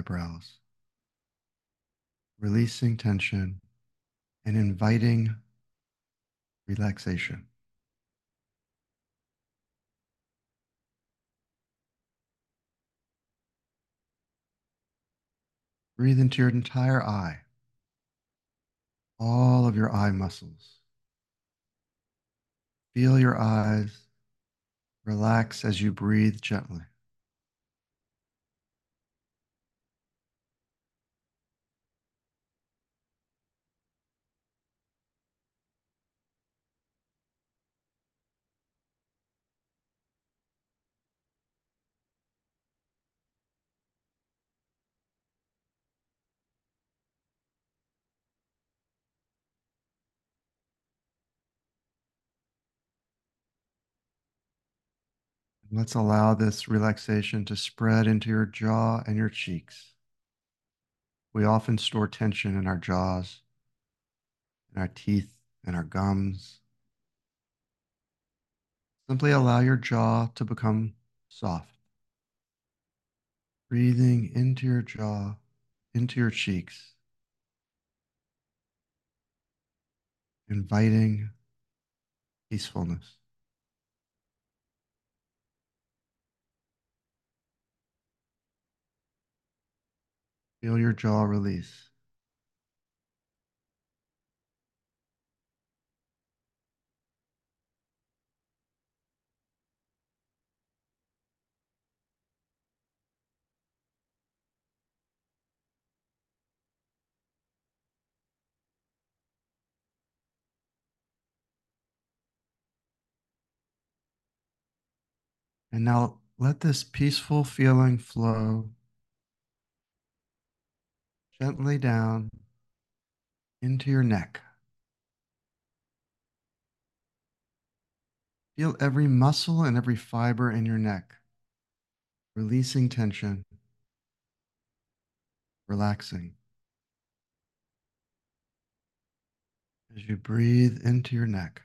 Eyebrows, releasing tension and inviting relaxation. Breathe into your entire eye, all of your eye muscles. Feel your eyes relax as you breathe gently. Let's allow this relaxation to spread into your jaw and your cheeks. We often store tension in our jaws, in our teeth, and our gums. Simply allow your jaw to become soft. Breathing into your jaw, into your cheeks, inviting peacefulness. Feel your jaw release. And now let this peaceful feeling flow gently down into your neck. Feel every muscle and every fiber in your neck, releasing tension, relaxing. As you breathe into your neck.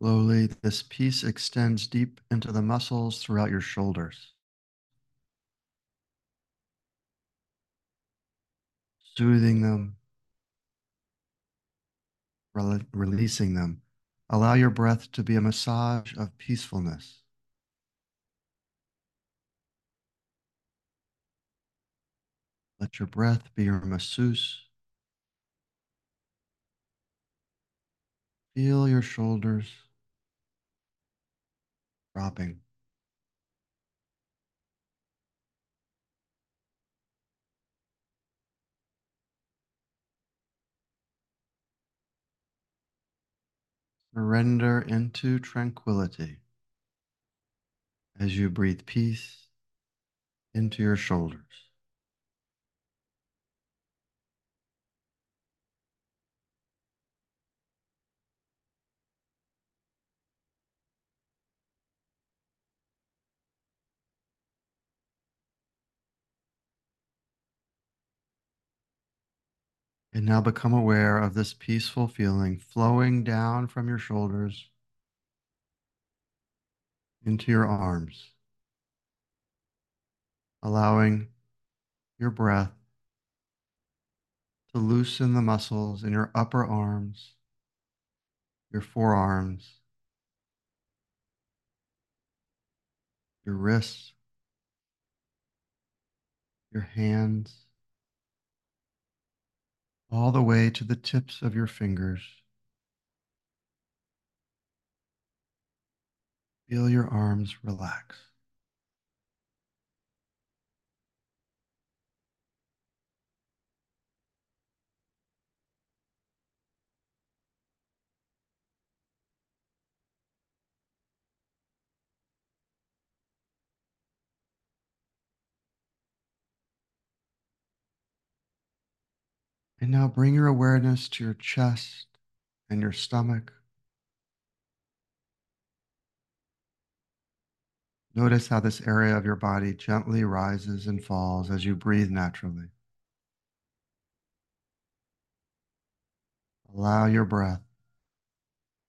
Slowly, this peace extends deep into the muscles throughout your shoulders. Soothing them, rel releasing them. Allow your breath to be a massage of peacefulness. Let your breath be your masseuse. Feel your shoulders dropping. Surrender into tranquility as you breathe peace into your shoulders. And now become aware of this peaceful feeling flowing down from your shoulders into your arms, allowing your breath to loosen the muscles in your upper arms, your forearms, your wrists, your hands, all the way to the tips of your fingers. Feel your arms relax. And now bring your awareness to your chest and your stomach. Notice how this area of your body gently rises and falls as you breathe naturally. Allow your breath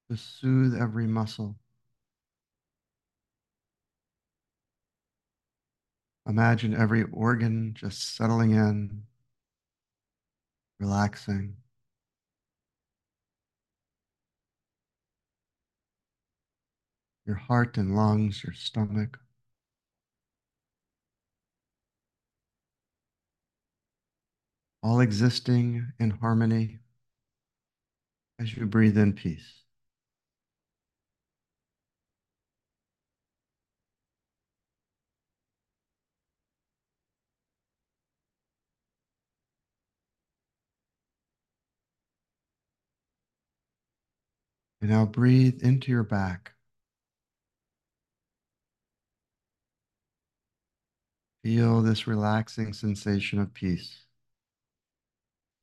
to soothe every muscle. Imagine every organ just settling in, relaxing. Your heart and lungs, your stomach. All existing in harmony as you breathe in peace. And now breathe into your back. Feel this relaxing sensation of peace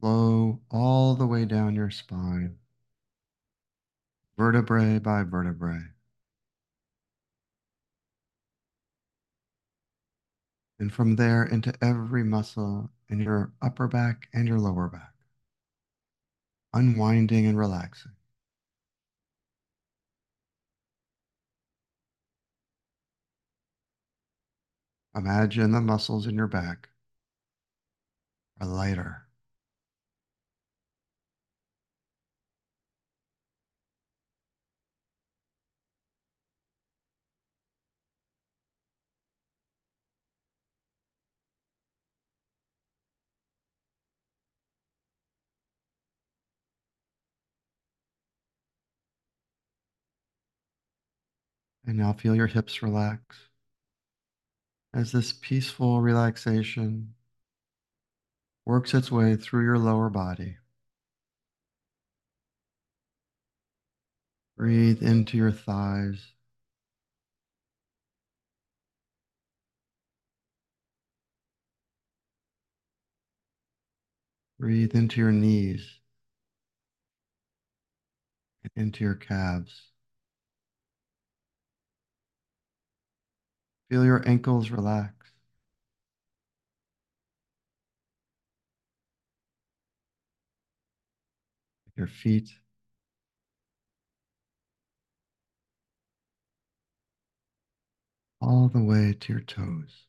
flow all the way down your spine, vertebrae by vertebrae. And from there into every muscle in your upper back and your lower back, unwinding and relaxing. Imagine the muscles in your back are lighter. And now feel your hips relax as this peaceful relaxation works its way through your lower body. Breathe into your thighs. Breathe into your knees and into your calves. Feel your ankles relax. Your feet. All the way to your toes.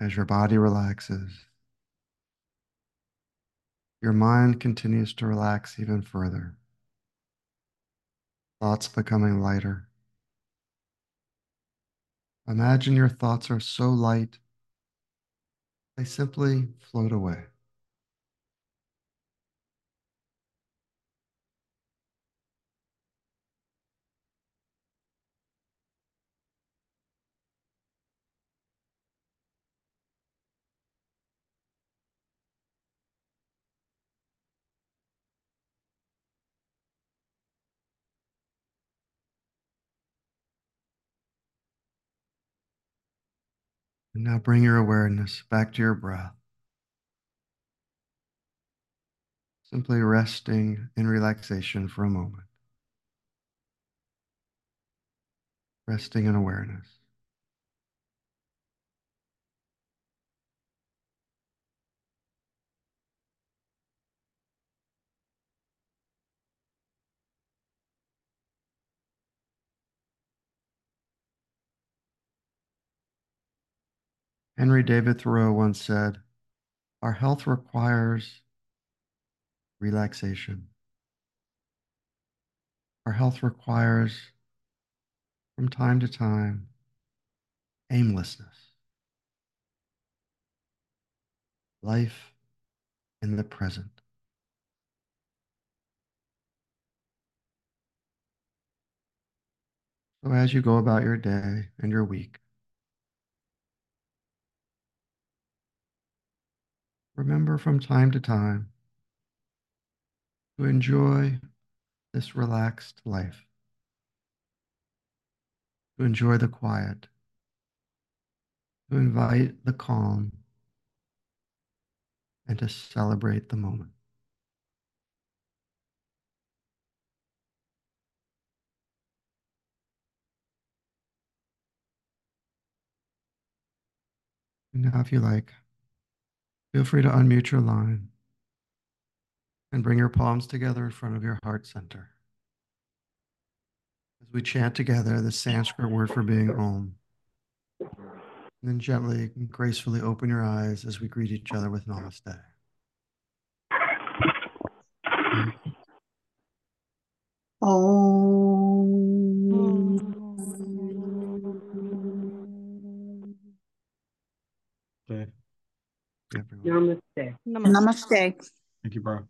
As your body relaxes, your mind continues to relax even further. Thoughts becoming lighter. Imagine your thoughts are so light, they simply float away. Now bring your awareness back to your breath. Simply resting in relaxation for a moment. Resting in awareness. Henry David Thoreau once said, Our health requires relaxation. Our health requires, from time to time, aimlessness. Life in the present. So as you go about your day and your week, remember from time to time to enjoy this relaxed life, to enjoy the quiet, to invite the calm, and to celebrate the moment. Now, if you like, feel free to unmute your line and bring your palms together in front of your heart center. As we chant together the Sanskrit word for being Om. And then gently and gracefully open your eyes as we greet each other with Namaste. Namaste. Namaste. Thank you, bro.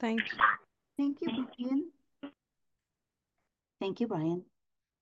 Thank you. Thank you, Brian. Thank you, Brian.